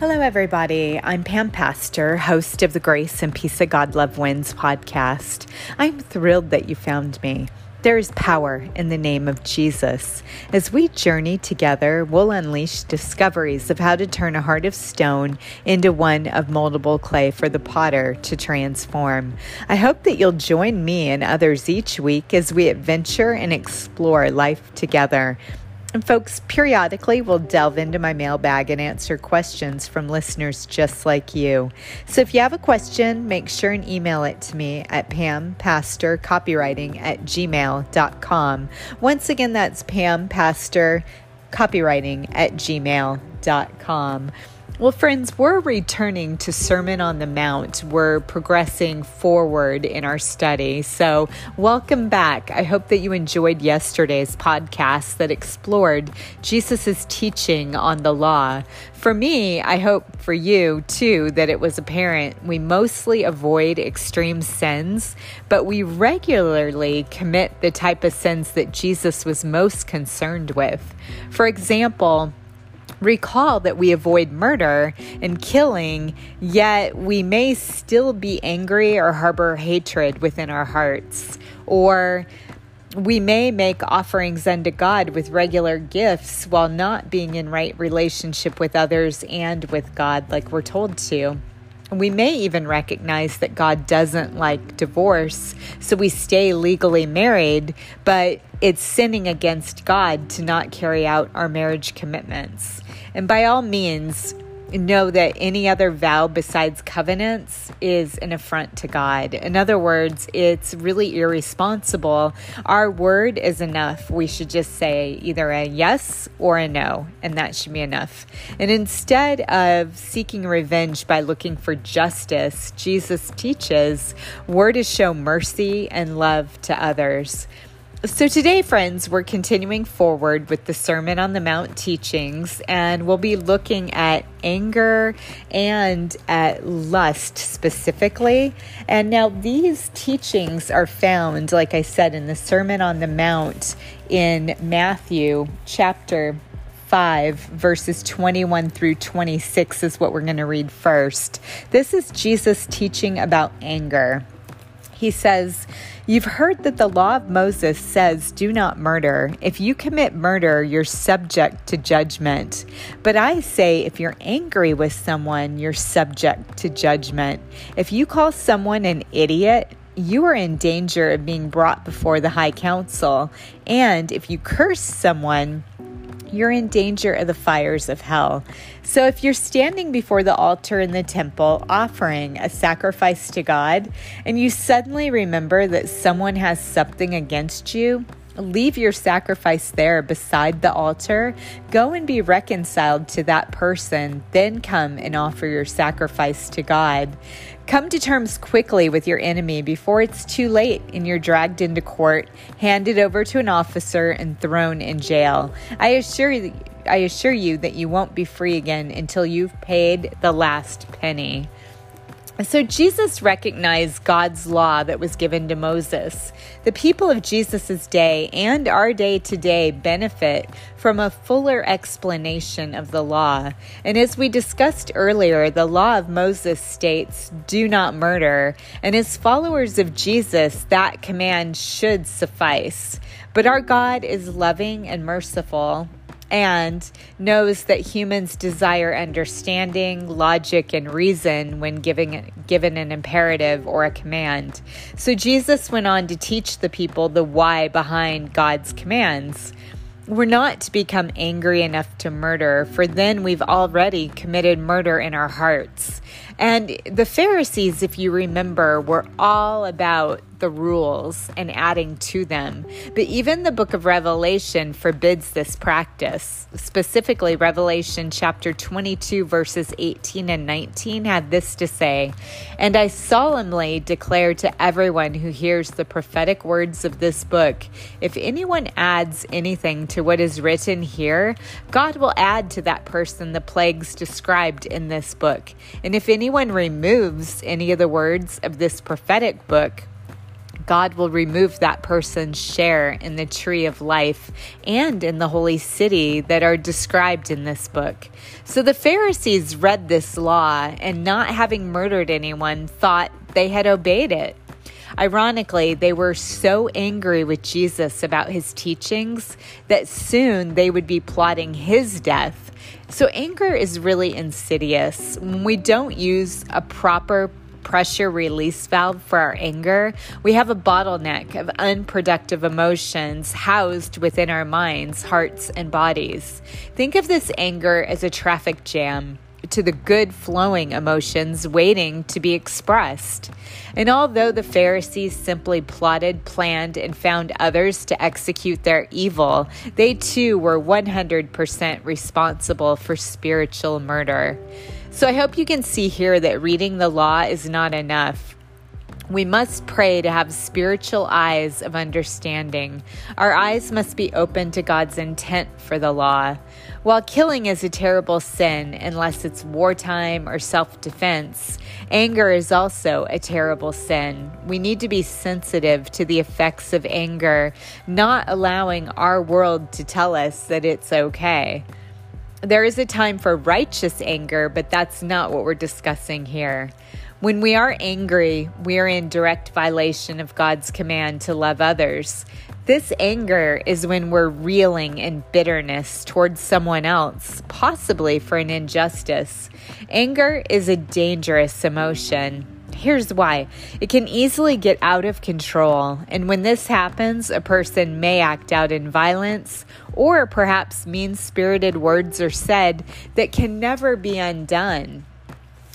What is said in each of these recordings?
Hello, everybody. I'm Pam Pastor, host of the Grace and Peace of God Love Wins podcast. I'm thrilled that you found me. There is power in the name of Jesus. As we journey together, we'll unleash discoveries of how to turn a heart of stone into one of moldable clay for the potter to transform. I hope that you'll join me and others each week as we adventure and explore life together. And folks, periodically we'll delve into my mailbag and answer questions from listeners just like you. So if you have a question, make sure and email it to me at pampastorcopywriting at gmail.com. Once again, that's pampastorcopywriting at gmail.com. Well, friends, we're returning to Sermon on the Mount. We're progressing forward in our study. So, welcome back. I hope that you enjoyed yesterday's podcast that explored Jesus' teaching on the law. For me, I hope for you too that it was apparent we mostly avoid extreme sins, but we regularly commit the type of sins that Jesus was most concerned with. For example, Recall that we avoid murder and killing, yet we may still be angry or harbor hatred within our hearts. Or we may make offerings unto God with regular gifts while not being in right relationship with others and with God, like we're told to. We may even recognize that God doesn't like divorce, so we stay legally married, but it's sinning against God to not carry out our marriage commitments. And by all means, know that any other vow besides covenants is an affront to God. In other words, it's really irresponsible. Our word is enough. We should just say either a yes or a no, and that should be enough. And instead of seeking revenge by looking for justice, Jesus teaches we're to show mercy and love to others. So, today, friends, we're continuing forward with the Sermon on the Mount teachings, and we'll be looking at anger and at lust specifically. And now, these teachings are found, like I said, in the Sermon on the Mount in Matthew chapter 5, verses 21 through 26, is what we're going to read first. This is Jesus teaching about anger. He says, You've heard that the law of Moses says, Do not murder. If you commit murder, you're subject to judgment. But I say, if you're angry with someone, you're subject to judgment. If you call someone an idiot, you are in danger of being brought before the high council. And if you curse someone, you're in danger of the fires of hell. So, if you're standing before the altar in the temple offering a sacrifice to God, and you suddenly remember that someone has something against you, leave your sacrifice there beside the altar. Go and be reconciled to that person. Then come and offer your sacrifice to God. Come to terms quickly with your enemy before it's too late and you're dragged into court, handed over to an officer, and thrown in jail. I assure you, I assure you that you won't be free again until you've paid the last penny. So Jesus recognized God's law that was given to Moses. The people of Jesus' day and our day today benefit from a fuller explanation of the law. And as we discussed earlier, the law of Moses states, do not murder. And as followers of Jesus, that command should suffice. But our God is loving and merciful and knows that humans desire understanding, logic, and reason when giving, given an imperative or a command. So Jesus went on to teach the people the why behind God's commands. We're not to become angry enough to murder, for then we've already committed murder in our hearts. And the Pharisees, if you remember, were all about the rules and adding to them. But even the book of Revelation forbids this practice. Specifically, Revelation chapter 22, verses 18 and 19 had this to say And I solemnly declare to everyone who hears the prophetic words of this book if anyone adds anything to what is written here, God will add to that person the plagues described in this book. And if anyone removes any of the words of this prophetic book, God will remove that person's share in the tree of life and in the holy city that are described in this book. So the Pharisees read this law and, not having murdered anyone, thought they had obeyed it. Ironically, they were so angry with Jesus about his teachings that soon they would be plotting his death. So, anger is really insidious. When we don't use a proper pressure release valve for our anger, we have a bottleneck of unproductive emotions housed within our minds, hearts, and bodies. Think of this anger as a traffic jam to the good flowing emotions waiting to be expressed. And although the Pharisees simply plotted, planned, and found others to execute their evil, they too were 100% responsible for spiritual murder. So I hope you can see here that reading the law is not enough. We must pray to have spiritual eyes of understanding. Our eyes must be open to God's intent for the law. While killing is a terrible sin, unless it's wartime or self defense, anger is also a terrible sin. We need to be sensitive to the effects of anger, not allowing our world to tell us that it's okay. There is a time for righteous anger, but that's not what we're discussing here. When we are angry, we are in direct violation of God's command to love others. This anger is when we're reeling in bitterness towards someone else, possibly for an injustice. Anger is a dangerous emotion. Here's why it can easily get out of control, and when this happens, a person may act out in violence, or perhaps mean spirited words are said that can never be undone.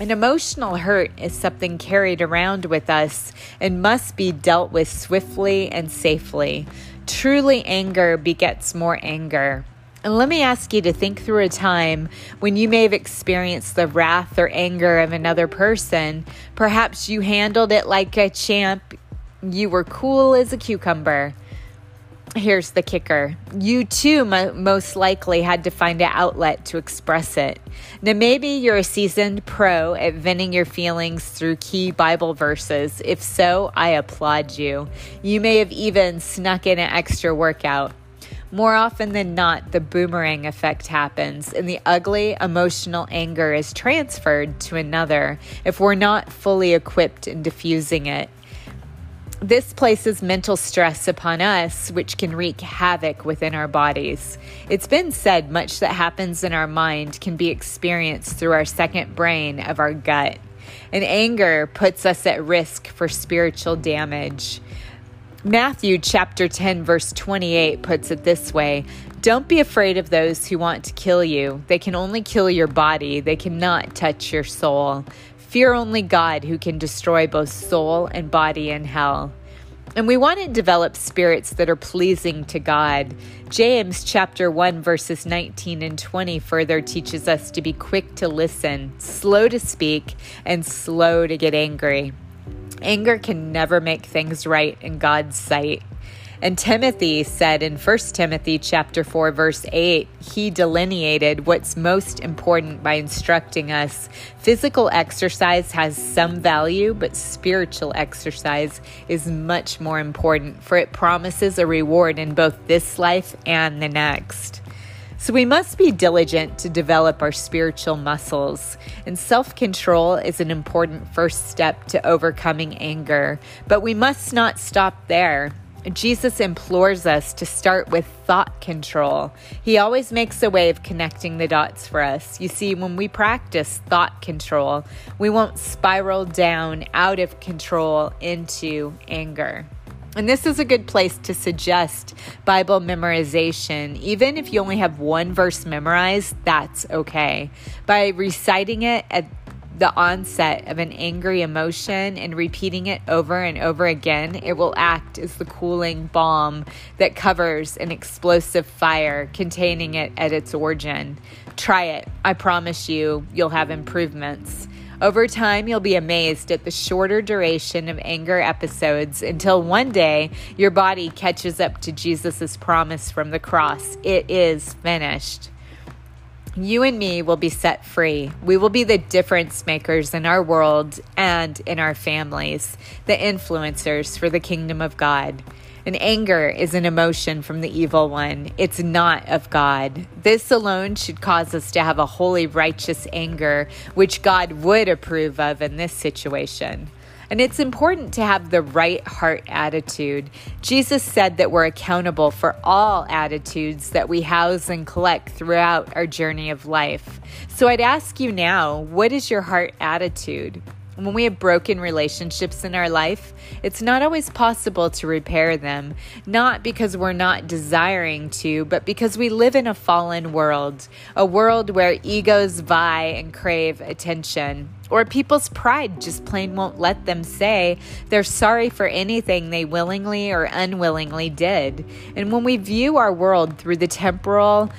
An emotional hurt is something carried around with us and must be dealt with swiftly and safely. Truly, anger begets more anger. And let me ask you to think through a time when you may have experienced the wrath or anger of another person. Perhaps you handled it like a champ, you were cool as a cucumber. Here's the kicker. You too mo- most likely had to find an outlet to express it. Now, maybe you're a seasoned pro at venting your feelings through key Bible verses. If so, I applaud you. You may have even snuck in an extra workout. More often than not, the boomerang effect happens, and the ugly emotional anger is transferred to another if we're not fully equipped in diffusing it. This places mental stress upon us, which can wreak havoc within our bodies. It's been said much that happens in our mind can be experienced through our second brain of our gut. And anger puts us at risk for spiritual damage. Matthew chapter 10, verse 28 puts it this way Don't be afraid of those who want to kill you. They can only kill your body, they cannot touch your soul. Fear only God who can destroy both soul and body in hell. And we want to develop spirits that are pleasing to God. James chapter 1 verses 19 and 20 further teaches us to be quick to listen, slow to speak, and slow to get angry. Anger can never make things right in God's sight. And Timothy said in 1 Timothy chapter 4 verse 8, he delineated what's most important by instructing us. Physical exercise has some value, but spiritual exercise is much more important, for it promises a reward in both this life and the next. So we must be diligent to develop our spiritual muscles. And self control is an important first step to overcoming anger. But we must not stop there. Jesus implores us to start with thought control. He always makes a way of connecting the dots for us. You see, when we practice thought control, we won't spiral down out of control into anger. And this is a good place to suggest Bible memorization. Even if you only have one verse memorized, that's okay. By reciting it at the onset of an angry emotion and repeating it over and over again, it will act as the cooling balm that covers an explosive fire containing it at its origin. Try it. I promise you, you'll have improvements. Over time, you'll be amazed at the shorter duration of anger episodes until one day your body catches up to Jesus' promise from the cross it is finished. you and me will be set free. We will be the difference makers in our world and in our families, the influencers for the kingdom of God. And anger is an emotion from the evil one. It's not of God. This alone should cause us to have a holy, righteous anger, which God would approve of in this situation. And it's important to have the right heart attitude. Jesus said that we're accountable for all attitudes that we house and collect throughout our journey of life. So I'd ask you now what is your heart attitude? When we have broken relationships in our life, it's not always possible to repair them, not because we're not desiring to, but because we live in a fallen world, a world where egos vie and crave attention. Or people's pride just plain won't let them say they're sorry for anything they willingly or unwillingly did. And when we view our world through the temporal,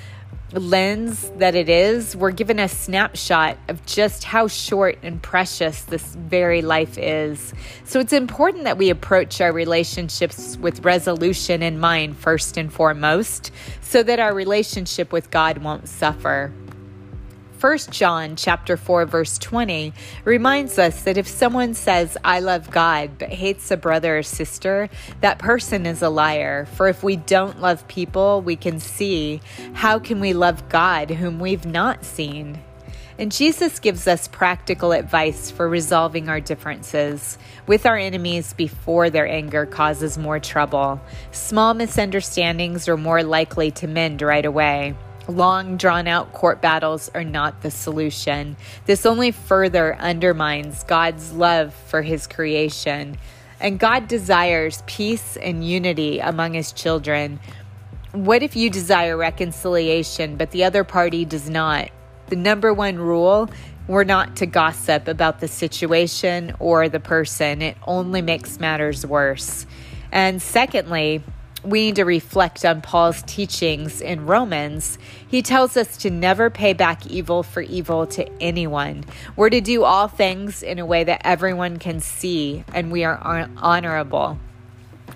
lens that it is, we're given a snapshot of just how short and precious this very life is. So it's important that we approach our relationships with resolution in mind first and foremost, so that our relationship with God won't suffer. 1 John chapter 4 verse 20 reminds us that if someone says I love God but hates a brother or sister, that person is a liar. For if we don't love people we can see, how can we love God whom we've not seen? And Jesus gives us practical advice for resolving our differences with our enemies before their anger causes more trouble. Small misunderstandings are more likely to mend right away. Long drawn out court battles are not the solution. This only further undermines God's love for his creation. And God desires peace and unity among his children. What if you desire reconciliation, but the other party does not? The number one rule we're not to gossip about the situation or the person, it only makes matters worse. And secondly, we need to reflect on Paul's teachings in Romans. He tells us to never pay back evil for evil to anyone. We're to do all things in a way that everyone can see and we are honorable.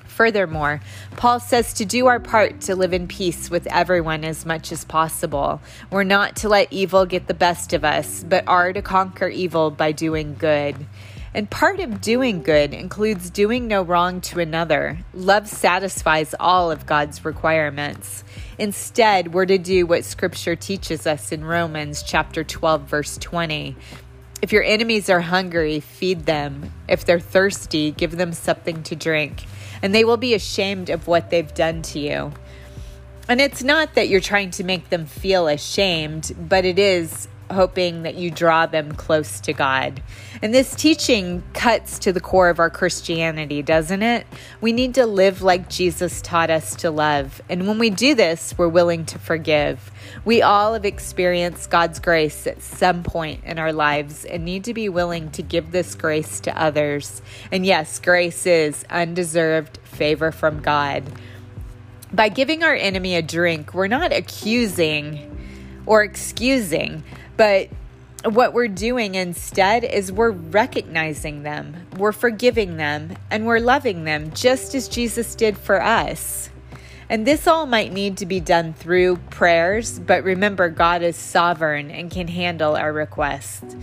Furthermore, Paul says to do our part to live in peace with everyone as much as possible. We're not to let evil get the best of us, but are to conquer evil by doing good. And part of doing good includes doing no wrong to another. Love satisfies all of God's requirements. Instead, we're to do what scripture teaches us in Romans chapter 12 verse 20. If your enemies are hungry, feed them. If they're thirsty, give them something to drink, and they will be ashamed of what they've done to you. And it's not that you're trying to make them feel ashamed, but it is hoping that you draw them close to God. And this teaching cuts to the core of our Christianity, doesn't it? We need to live like Jesus taught us to love. And when we do this, we're willing to forgive. We all have experienced God's grace at some point in our lives and need to be willing to give this grace to others. And yes, grace is undeserved favor from God. By giving our enemy a drink, we're not accusing or excusing but what we're doing instead is we're recognizing them, we're forgiving them, and we're loving them just as Jesus did for us. And this all might need to be done through prayers, but remember, God is sovereign and can handle our requests.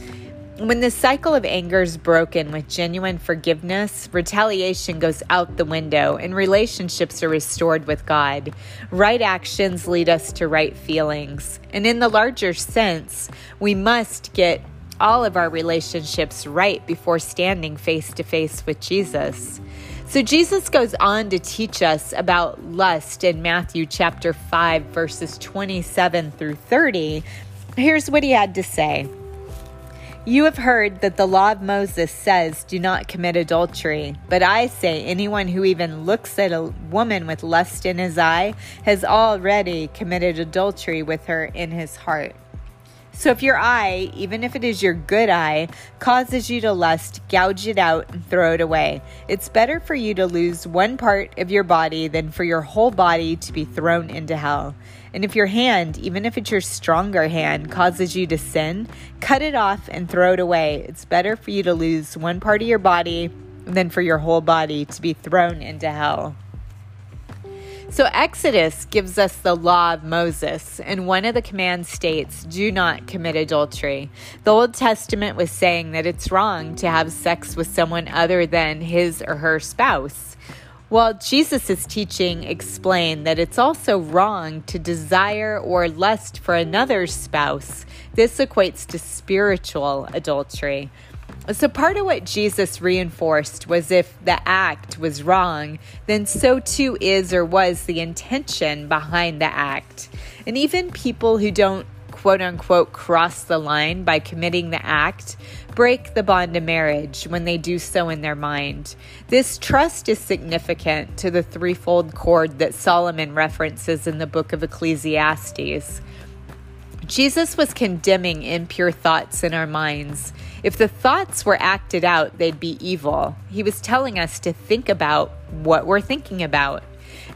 When the cycle of anger is broken with genuine forgiveness, retaliation goes out the window and relationships are restored with God. Right actions lead us to right feelings. And in the larger sense, we must get all of our relationships right before standing face to face with Jesus. So Jesus goes on to teach us about lust in Matthew chapter 5 verses 27 through 30. Here's what he had to say. You have heard that the law of Moses says, Do not commit adultery. But I say, anyone who even looks at a woman with lust in his eye has already committed adultery with her in his heart. So if your eye, even if it is your good eye, causes you to lust, gouge it out and throw it away. It's better for you to lose one part of your body than for your whole body to be thrown into hell. And if your hand, even if it's your stronger hand, causes you to sin, cut it off and throw it away. It's better for you to lose one part of your body than for your whole body to be thrown into hell. So, Exodus gives us the law of Moses, and one of the commands states, Do not commit adultery. The Old Testament was saying that it's wrong to have sex with someone other than his or her spouse. Well, Jesus' teaching explained that it's also wrong to desire or lust for another's spouse. This equates to spiritual adultery. So, part of what Jesus reinforced was if the act was wrong, then so too is or was the intention behind the act. And even people who don't quote unquote cross the line by committing the act break the bond of marriage when they do so in their mind. This trust is significant to the threefold cord that Solomon references in the book of Ecclesiastes. Jesus was condemning impure thoughts in our minds. If the thoughts were acted out, they'd be evil. He was telling us to think about what we're thinking about.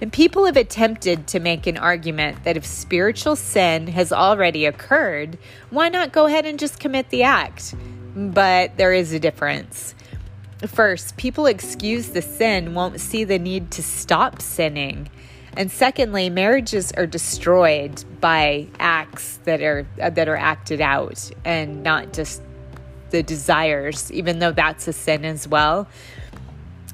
And people have attempted to make an argument that if spiritual sin has already occurred, why not go ahead and just commit the act? But there is a difference. First, people excuse the sin won't see the need to stop sinning. And secondly, marriages are destroyed by acts that are that are acted out and not just the desires, even though that's a sin as well.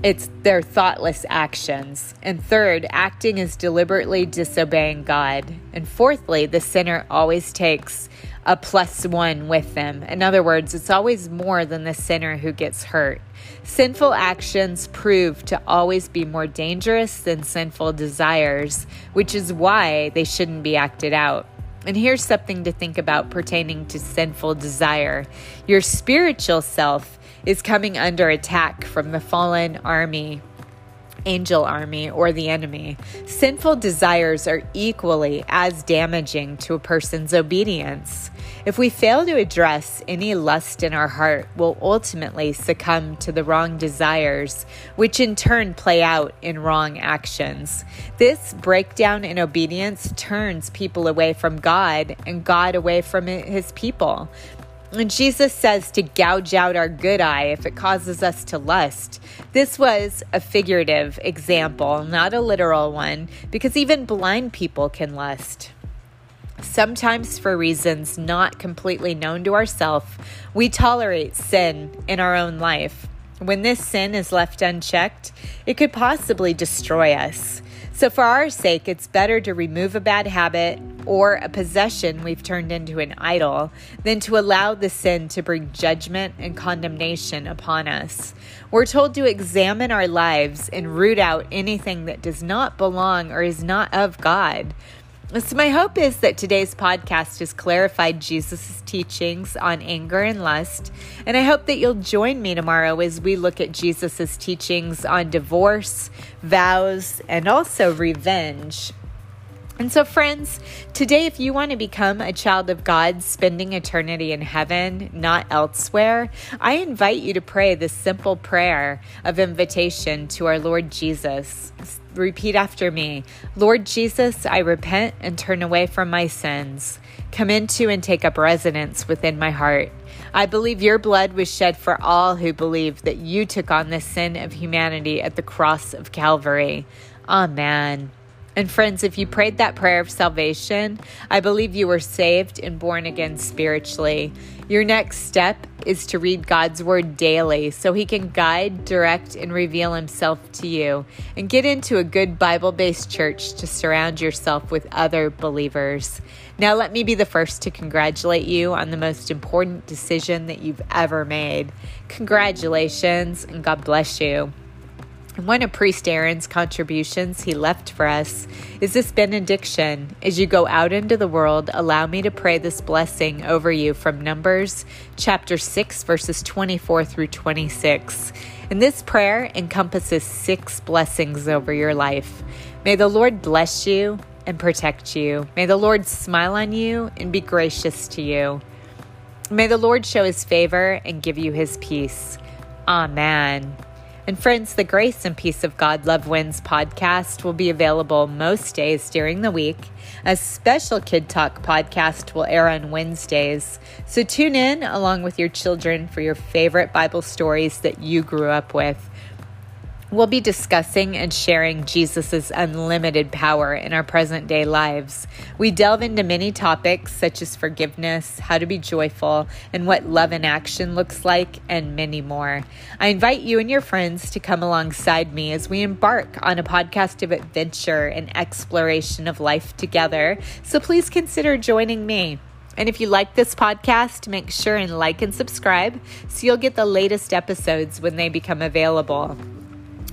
It's their thoughtless actions. And third, acting is deliberately disobeying God. And fourthly, the sinner always takes a plus one with them. In other words, it's always more than the sinner who gets hurt. Sinful actions prove to always be more dangerous than sinful desires, which is why they shouldn't be acted out. And here's something to think about pertaining to sinful desire your spiritual self is coming under attack from the fallen army angel army or the enemy. Sinful desires are equally as damaging to a person's obedience. If we fail to address any lust in our heart, we'll ultimately succumb to the wrong desires, which in turn play out in wrong actions. This breakdown in obedience turns people away from God and God away from his people. And Jesus says to gouge out our good eye if it causes us to lust. This was a figurative example, not a literal one, because even blind people can lust. Sometimes, for reasons not completely known to ourselves, we tolerate sin in our own life. When this sin is left unchecked, it could possibly destroy us. So, for our sake, it's better to remove a bad habit or a possession we've turned into an idol than to allow the sin to bring judgment and condemnation upon us. We're told to examine our lives and root out anything that does not belong or is not of God. So, my hope is that today's podcast has clarified Jesus' teachings on anger and lust. And I hope that you'll join me tomorrow as we look at Jesus' teachings on divorce, vows, and also revenge. And so, friends, today, if you want to become a child of God, spending eternity in heaven, not elsewhere, I invite you to pray this simple prayer of invitation to our Lord Jesus. Repeat after me Lord Jesus, I repent and turn away from my sins. Come into and take up residence within my heart. I believe your blood was shed for all who believe that you took on the sin of humanity at the cross of Calvary. Amen. And friends, if you prayed that prayer of salvation, I believe you were saved and born again spiritually. Your next step is to read God's word daily so he can guide, direct, and reveal himself to you. And get into a good Bible based church to surround yourself with other believers. Now, let me be the first to congratulate you on the most important decision that you've ever made. Congratulations, and God bless you. One of Priest Aaron's contributions he left for us is this benediction. As you go out into the world, allow me to pray this blessing over you from Numbers chapter 6, verses 24 through 26. And this prayer encompasses six blessings over your life. May the Lord bless you and protect you. May the Lord smile on you and be gracious to you. May the Lord show his favor and give you his peace. Amen. And friends, the Grace and Peace of God Love Wins podcast will be available most days during the week. A special Kid Talk podcast will air on Wednesdays. So tune in along with your children for your favorite Bible stories that you grew up with. We'll be discussing and sharing Jesus' unlimited power in our present day lives. We delve into many topics such as forgiveness, how to be joyful, and what love in action looks like, and many more. I invite you and your friends to come alongside me as we embark on a podcast of adventure and exploration of life together. So please consider joining me. And if you like this podcast, make sure and like and subscribe so you'll get the latest episodes when they become available.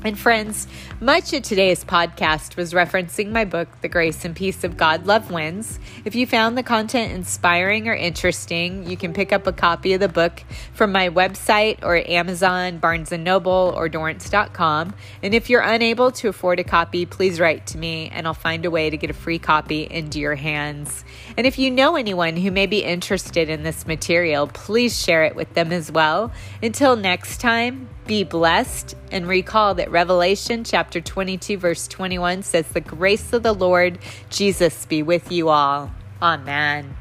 And friends, much of today's podcast was referencing my book, The Grace and Peace of God Love Wins. If you found the content inspiring or interesting, you can pick up a copy of the book from my website or Amazon, Barnes & Noble, or Dorrance.com. And if you're unable to afford a copy, please write to me and I'll find a way to get a free copy into your hands. And if you know anyone who may be interested in this material, please share it with them as well. Until next time, be blessed and recall that Revelation chapter 22, verse 21 says, The grace of the Lord Jesus be with you all. Amen.